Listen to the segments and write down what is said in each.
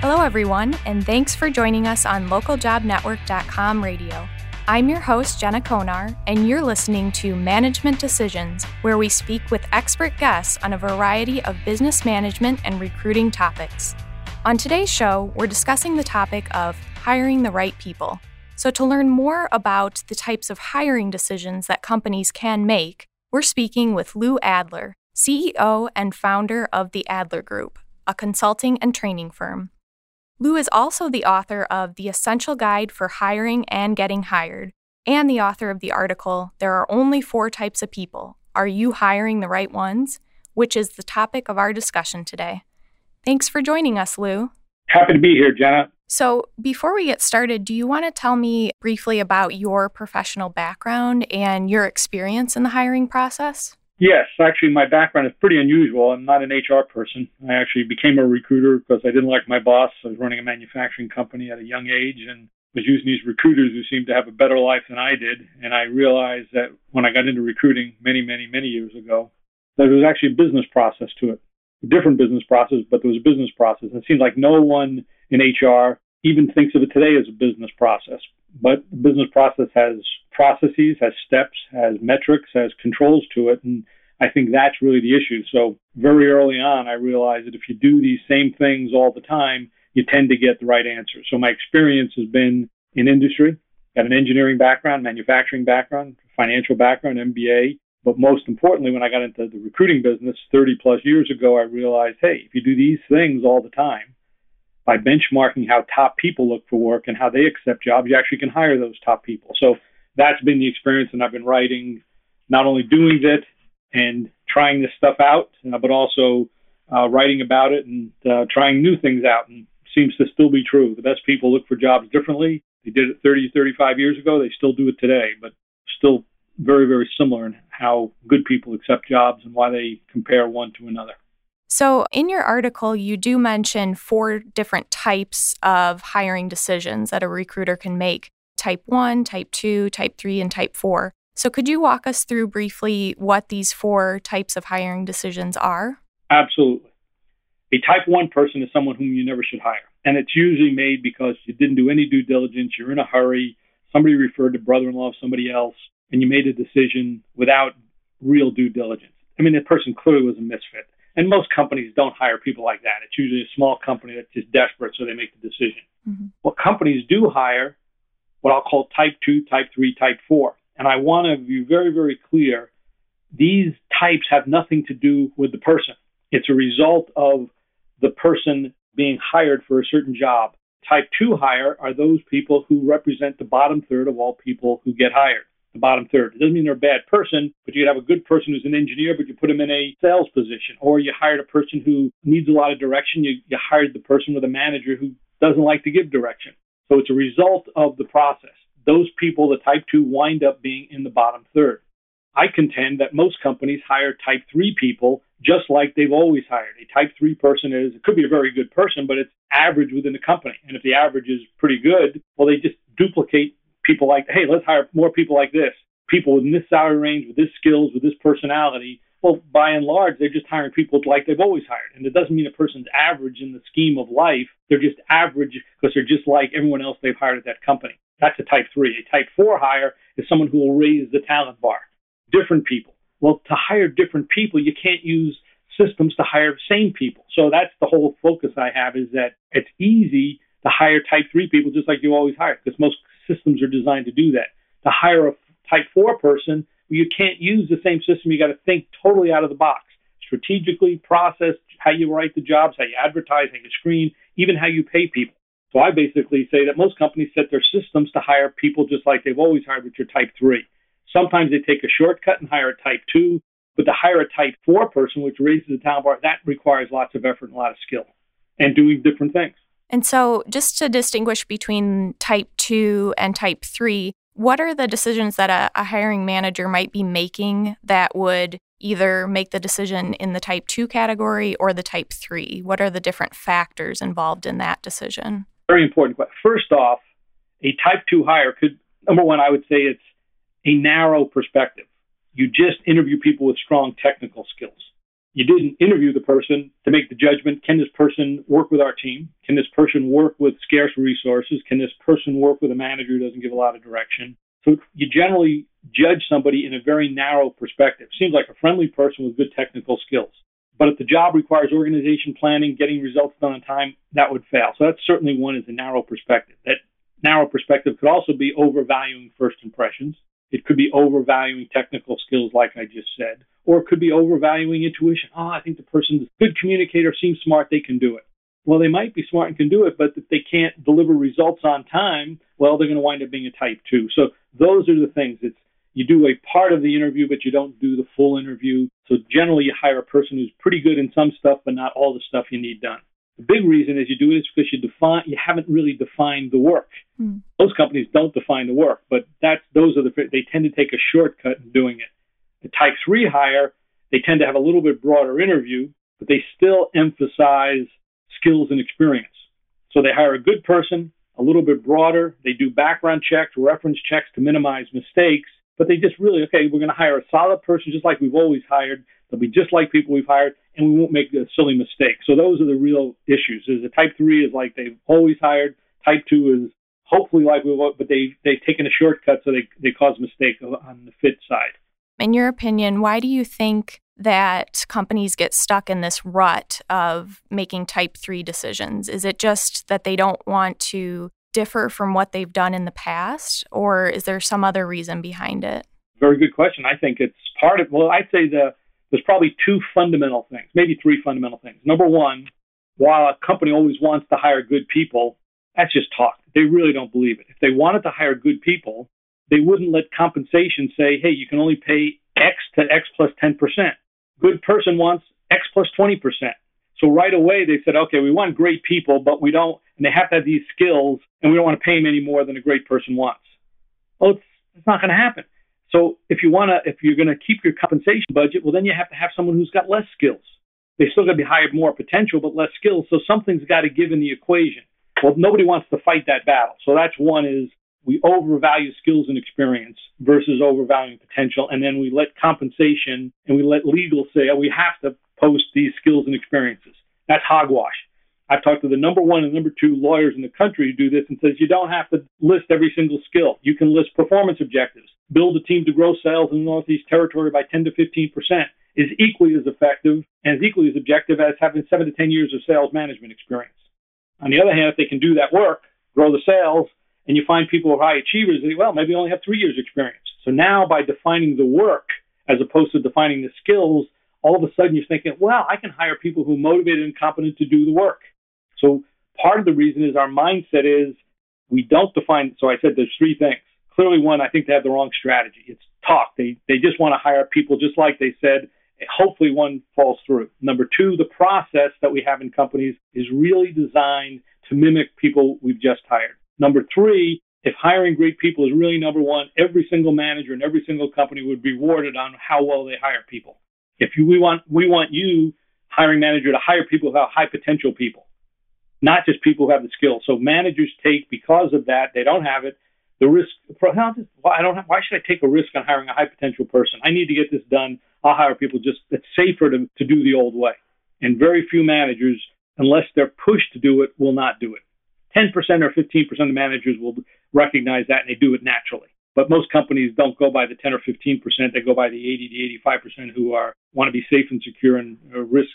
Hello, everyone, and thanks for joining us on localjobnetwork.com radio. I'm your host, Jenna Konar, and you're listening to Management Decisions, where we speak with expert guests on a variety of business management and recruiting topics. On today's show, we're discussing the topic of hiring the right people. So, to learn more about the types of hiring decisions that companies can make, we're speaking with Lou Adler, CEO and founder of the Adler Group, a consulting and training firm. Lou is also the author of The Essential Guide for Hiring and Getting Hired, and the author of the article, There Are Only Four Types of People. Are You Hiring the Right Ones? which is the topic of our discussion today. Thanks for joining us, Lou. Happy to be here, Jenna. So, before we get started, do you want to tell me briefly about your professional background and your experience in the hiring process? Yes, actually, my background is pretty unusual. I'm not an HR person. I actually became a recruiter because I didn't like my boss. I was running a manufacturing company at a young age and was using these recruiters who seemed to have a better life than I did. And I realized that when I got into recruiting many, many, many years ago, that there was actually a business process to it. A different business process, but there was a business process. And it seems like no one in HR even thinks of it today as a business process. But the business process has processes, has steps, has metrics, has controls to it. And I think that's really the issue. So very early on, I realized that if you do these same things all the time, you tend to get the right answer. So my experience has been in industry, got an engineering background, manufacturing background, financial background, MBA. But most importantly, when I got into the recruiting business 30 plus years ago, I realized, hey, if you do these things all the time, by benchmarking how top people look for work and how they accept jobs, you actually can hire those top people. So that's been the experience, and I've been writing, not only doing it and trying this stuff out, uh, but also uh, writing about it and uh, trying new things out. And seems to still be true. The best people look for jobs differently. They did it 30, 35 years ago. They still do it today, but still very, very similar in how good people accept jobs and why they compare one to another. So, in your article, you do mention four different types of hiring decisions that a recruiter can make type 1, type 2, type 3, and type 4. So, could you walk us through briefly what these four types of hiring decisions are? Absolutely. A type 1 person is someone whom you never should hire. And it's usually made because you didn't do any due diligence, you're in a hurry, somebody referred to brother in law of somebody else, and you made a decision without real due diligence. I mean, the person clearly was a misfit. And most companies don't hire people like that. It's usually a small company that's just desperate, so they make the decision. Mm-hmm. What companies do hire, what I'll call type two, type three, type four. And I want to be very, very clear these types have nothing to do with the person. It's a result of the person being hired for a certain job. Type 2 hire are those people who represent the bottom third of all people who get hired the bottom third. It doesn't mean they're a bad person, but you could have a good person who's an engineer, but you put them in a sales position. Or you hired a person who needs a lot of direction. You, you hired the person with a manager who doesn't like to give direction. So it's a result of the process. Those people, the type two, wind up being in the bottom third. I contend that most companies hire type three people just like they've always hired. A type three person is, it could be a very good person, but it's average within the company. And if the average is pretty good, well, they just duplicate people like, hey, let's hire more people like this, people within this salary range, with this skills, with this personality. Well, by and large, they're just hiring people like they've always hired. And it doesn't mean a person's average in the scheme of life. They're just average because they're just like everyone else they've hired at that company. That's a type three. A type four hire is someone who will raise the talent bar. Different people. Well, to hire different people, you can't use systems to hire the same people. So that's the whole focus I have is that it's easy to hire type three people just like you always hire because most systems are designed to do that. To hire a type 4 person, you can't use the same system. You got to think totally out of the box. Strategically process how you write the jobs, how you advertise, how you screen, even how you pay people. So I basically say that most companies set their systems to hire people just like they've always hired, which are type 3. Sometimes they take a shortcut and hire a type 2, but to hire a type 4 person, which raises the talent bar, that requires lots of effort and a lot of skill and doing different things. And so, just to distinguish between type 2 and type 3, what are the decisions that a, a, hiring manager might be making that would either make the decision in the type 2 category or the type 3? What are the different factors involved in that decision? Very important. question. First off, a type 2 hire could, number one, I would say it's a narrow perspective. You just interview people with strong technical skills. You didn't interview the person to make the judgment can this person work with our team? Can this person work with scarce resources? Can this person work with a manager who doesn't give a lot of direction? So you generally judge somebody in a very narrow perspective. Seems like a friendly person with good technical skills. But if the job requires organization planning, getting results done on time, that would fail. So that's certainly one is a narrow perspective. That narrow perspective could also be overvaluing first impressions. It could be overvaluing technical skills, like I just said or it could be overvaluing intuition. Oh, I think the person's a good communicator, seems smart, they can do it. Well, they might be smart and can do it, but if they can't deliver results on time, well, they're going to wind up being a type two. So those are the things. It's you do a part of the interview, but you don't do the full interview. So generally, you hire a person who's pretty good in some stuff, but not all the stuff you need done. The big reason is you do it is because you define you haven't really defined the work. Mm. Most companies don't define the work, but that's those are the they tend to take a shortcut in doing it. The type 3 hire, they tend to have a little bit broader interview, but they still emphasize skills and experience. So they hire a good person, a little bit broader. They do background checks, reference checks to minimize mistakes, but they just really, okay, we're going to hire a solid person just like we've always hired. They'll be just like people we've hired, and we won't make a silly mistake. So those are the real issues. Is a type three is like they've always hired. Type two is hopefully like we want, but they they've taken a shortcut, so they they cause mistake on the fit side. In your opinion, why do you think that companies get stuck in this rut of making type 3 decisions? Is it just that they don't want to differ from what they've done in the past, or is there some other reason behind it? Very good question. I think it's part of, well, I'd say the, there's probably two fundamental things, maybe three fundamental things. Number one, while a company always wants to hire good people, that's just talk. They really don't believe it. If they wanted to hire good people, they wouldn't let compensation say, hey, you can only pay X to X plus 10%. Good person wants X plus 20%. So right away they said, okay, we want great people, but we don't, and they have to have these skills, and we don't want to pay them any more than a great person wants. Well, it's, it's not going to happen. So if you want to, if you're going to keep your compensation budget, well, then you have to have someone who's got less skills. They're still got to be hired more potential, but less skills. So something's got to give in the equation. Well, nobody wants to fight that battle. So that's one is we overvalue skills and experience versus overvaluing potential. And then we let compensation and we let legal say, oh, we have to post these skills and experiences. That's hogwash. I've talked to the number one and number two lawyers in the country who do this and says you don't have to list every single skill. You can list performance objectives. Build a team to grow sales in the Northeast Territory by 10 to 15 percent is equally as effective and is equally as objective as having seven to 10 years of sales management experience. On the other hand, if they can do that work, grow the sales, and you find people who are high achievers, they, well, maybe only have three years experience. So now by defining the work as opposed to defining the skills, all of a sudden you're thinking, well, I can hire people who are motivated and competent to do the work. So part of the reason is our mindset is we don't define. So I said there's three things. Clearly, one, I think they have the wrong strategy. It's talk. They they just want to hire people just like they said. Hopefully, one falls through. Number two, the process that we have in companies is really designed to mimic people we've just hired. Number three, if hiring great people is really number one, every single manager and every single company would be rewarded on how well they hire people. If you, we want, we want you, hiring manager, to hire people have high potential people, not just people who have the skills. So managers take because of that, they don't have it. The risk, I don't have, why should I take a risk on hiring a high potential person? I need to get this done. I'll hire people just, it's safer to, to do the old way. And very few managers, unless they're pushed to do it, will not do it. 10% or 15% of managers will recognize that and they do it naturally. But most companies don't go by the 10 or 15%. They go by the 80 to 85% who are want to be safe and secure and risk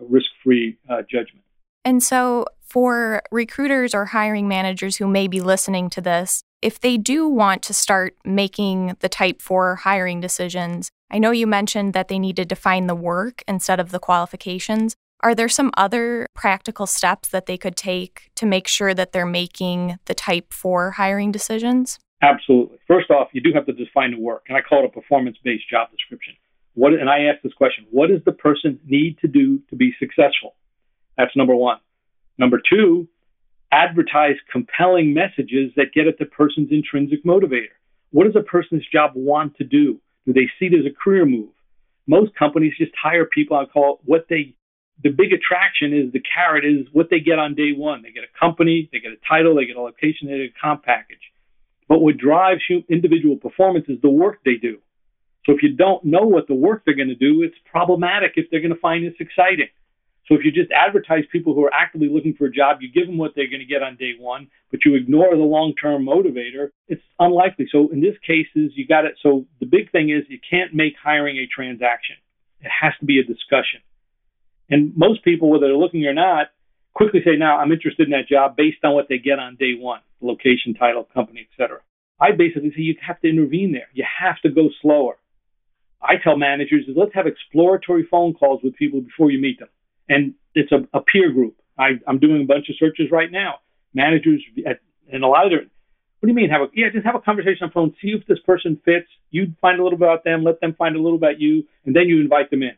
risk free uh, judgment. And so, for recruiters or hiring managers who may be listening to this, if they do want to start making the type 4 hiring decisions, I know you mentioned that they need to define the work instead of the qualifications. Are there some other practical steps that they could take to make sure that they're making the type 4 hiring decisions? Absolutely. First off, you do have to define the work, and I call it a performance based job description. What, and I ask this question what does the person need to do to be successful? That's number one. Number two, advertise compelling messages that get at the person's intrinsic motivator. What does a person's job want to do? Do they see as a career move? Most companies just hire people I call what they the big attraction is the carrot is what they get on day one. They get a company, they get a title, they get a location, they get a comp package. But what drives individual performance is the work they do. So if you don't know what the work they're going to do, it's problematic if they're going to find this exciting. So if you just advertise people who are actively looking for a job, you give them what they're going to get on day one, but you ignore the long-term motivator, it's unlikely. So in this cases, you got it. So the big thing is you can't make hiring a transaction. It has to be a discussion. And most people, whether they're looking or not, quickly say, now I'm interested in that job based on what they get on day one, location, title, company, etc. I basically say you have to intervene there. You have to go slower. I tell managers is let's have exploratory phone calls with people before you meet them and it's a, a peer group. I, am doing a bunch of searches right now. Managers at, and a lot of different. What do you mean? Have a yeah, just have a conversation on phone. See if this person fits. You find a little about them. Let them find a little about you, and then you invite them in.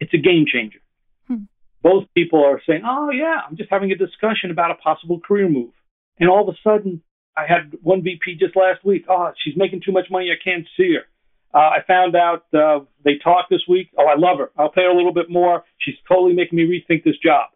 It's a game changer. Hmm. Both people are saying, "Oh yeah, I'm just having a discussion about a possible career move," and all of a sudden, I had one VP just last week. Oh, she's making too much money. I can't see her. Uh, I found out uh, they talked this week. Oh, I love her. I'll pay her a little bit more. She's totally making me rethink this job.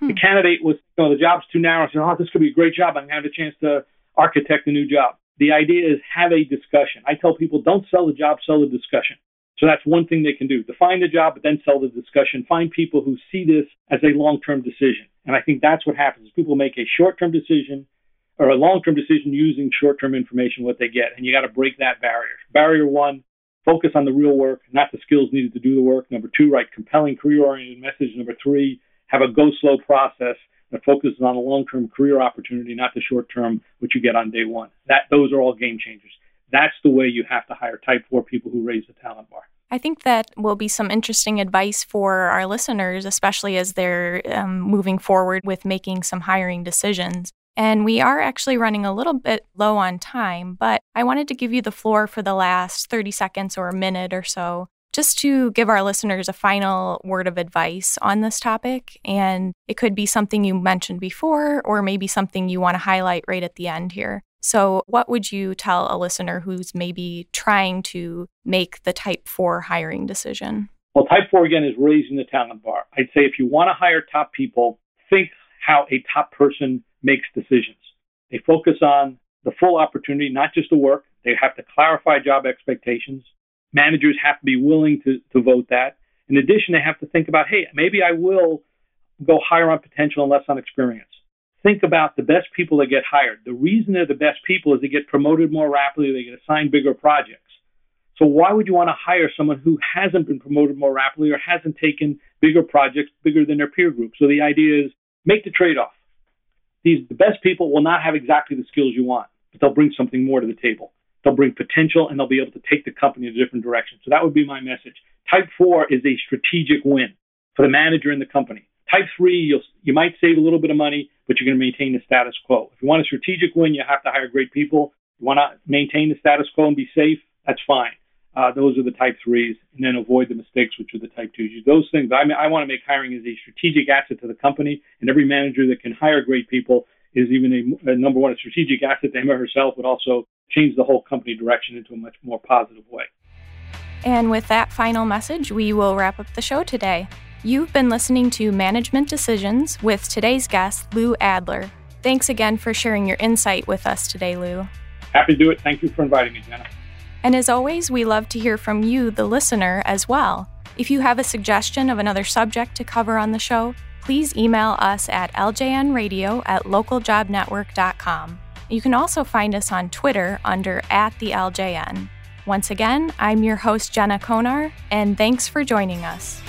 Hmm. The candidate was, you know, the job's too narrow. I said, oh, this could be a great job. I'm going to have a chance to architect a new job. The idea is have a discussion. I tell people, don't sell the job, sell the discussion. So that's one thing they can do. Define the job, but then sell the discussion. Find people who see this as a long-term decision. And I think that's what happens. People make a short-term decision or a long-term decision using short-term information, what they get. And you got to break that barrier. Barrier one, focus on the real work, not the skills needed to do the work. Number two, write compelling career oriented message. Number three, have a go slow process that focuses on the long term career opportunity, not the short term, which you get on day one. That those are all game changers. That's the way you have to hire type four people who raise the talent bar. I think that will be some interesting advice for our listeners, especially as they're um, moving forward with making some hiring decisions. And we are actually running a little bit low on time, but I wanted to give you the floor for the last 30 seconds or a minute or so just to give our listeners a final word of advice on this topic. And it could be something you mentioned before, or maybe something you want to highlight right at the end here. So, what would you tell a listener who's maybe trying to make the type four hiring decision? Well, type four again is raising the talent bar. I'd say if you want to hire top people, think how a top person makes decisions. They focus on the full opportunity, not just the work. They have to clarify job expectations. Managers have to be willing to, to vote that. In addition, they have to think about, hey, maybe I will go higher on potential and less on experience. Think about the best people that get hired. The reason they're the best people is they get promoted more rapidly, they get assigned bigger projects. So why would you want to hire someone who hasn't been promoted more rapidly or hasn't taken bigger projects bigger than their peer group? So the idea is make the trade-off these the best people will not have exactly the skills you want, but they'll bring something more to the table. They'll bring potential and they'll be able to take the company in a different direction. So that would be my message. Type four is a strategic win for the manager in the company. Type three, you'll, you might save a little bit of money, but you're going to maintain the status quo. If you want a strategic win, you have to hire great people. You want to maintain the status quo and be safe, that's fine. Uh, those are the type threes, and then avoid the mistakes, which are the type twos. Those things, I, mean, I want to make hiring as a strategic asset to the company, and every manager that can hire great people is even a, a number one, a strategic asset to him or herself, but also change the whole company direction into a much more positive way. And with that final message, we will wrap up the show today. You've been listening to Management Decisions with today's guest, Lou Adler. Thanks again for sharing your insight with us today, Lou. Happy to do it. Thank you for inviting me, Jenna. And as always, we love to hear from you, the listener, as well. If you have a suggestion of another subject to cover on the show, please email us at ljnradio at localjobnetwork.com. You can also find us on Twitter under at the LJN. Once again, I'm your host, Jenna Konar, and thanks for joining us.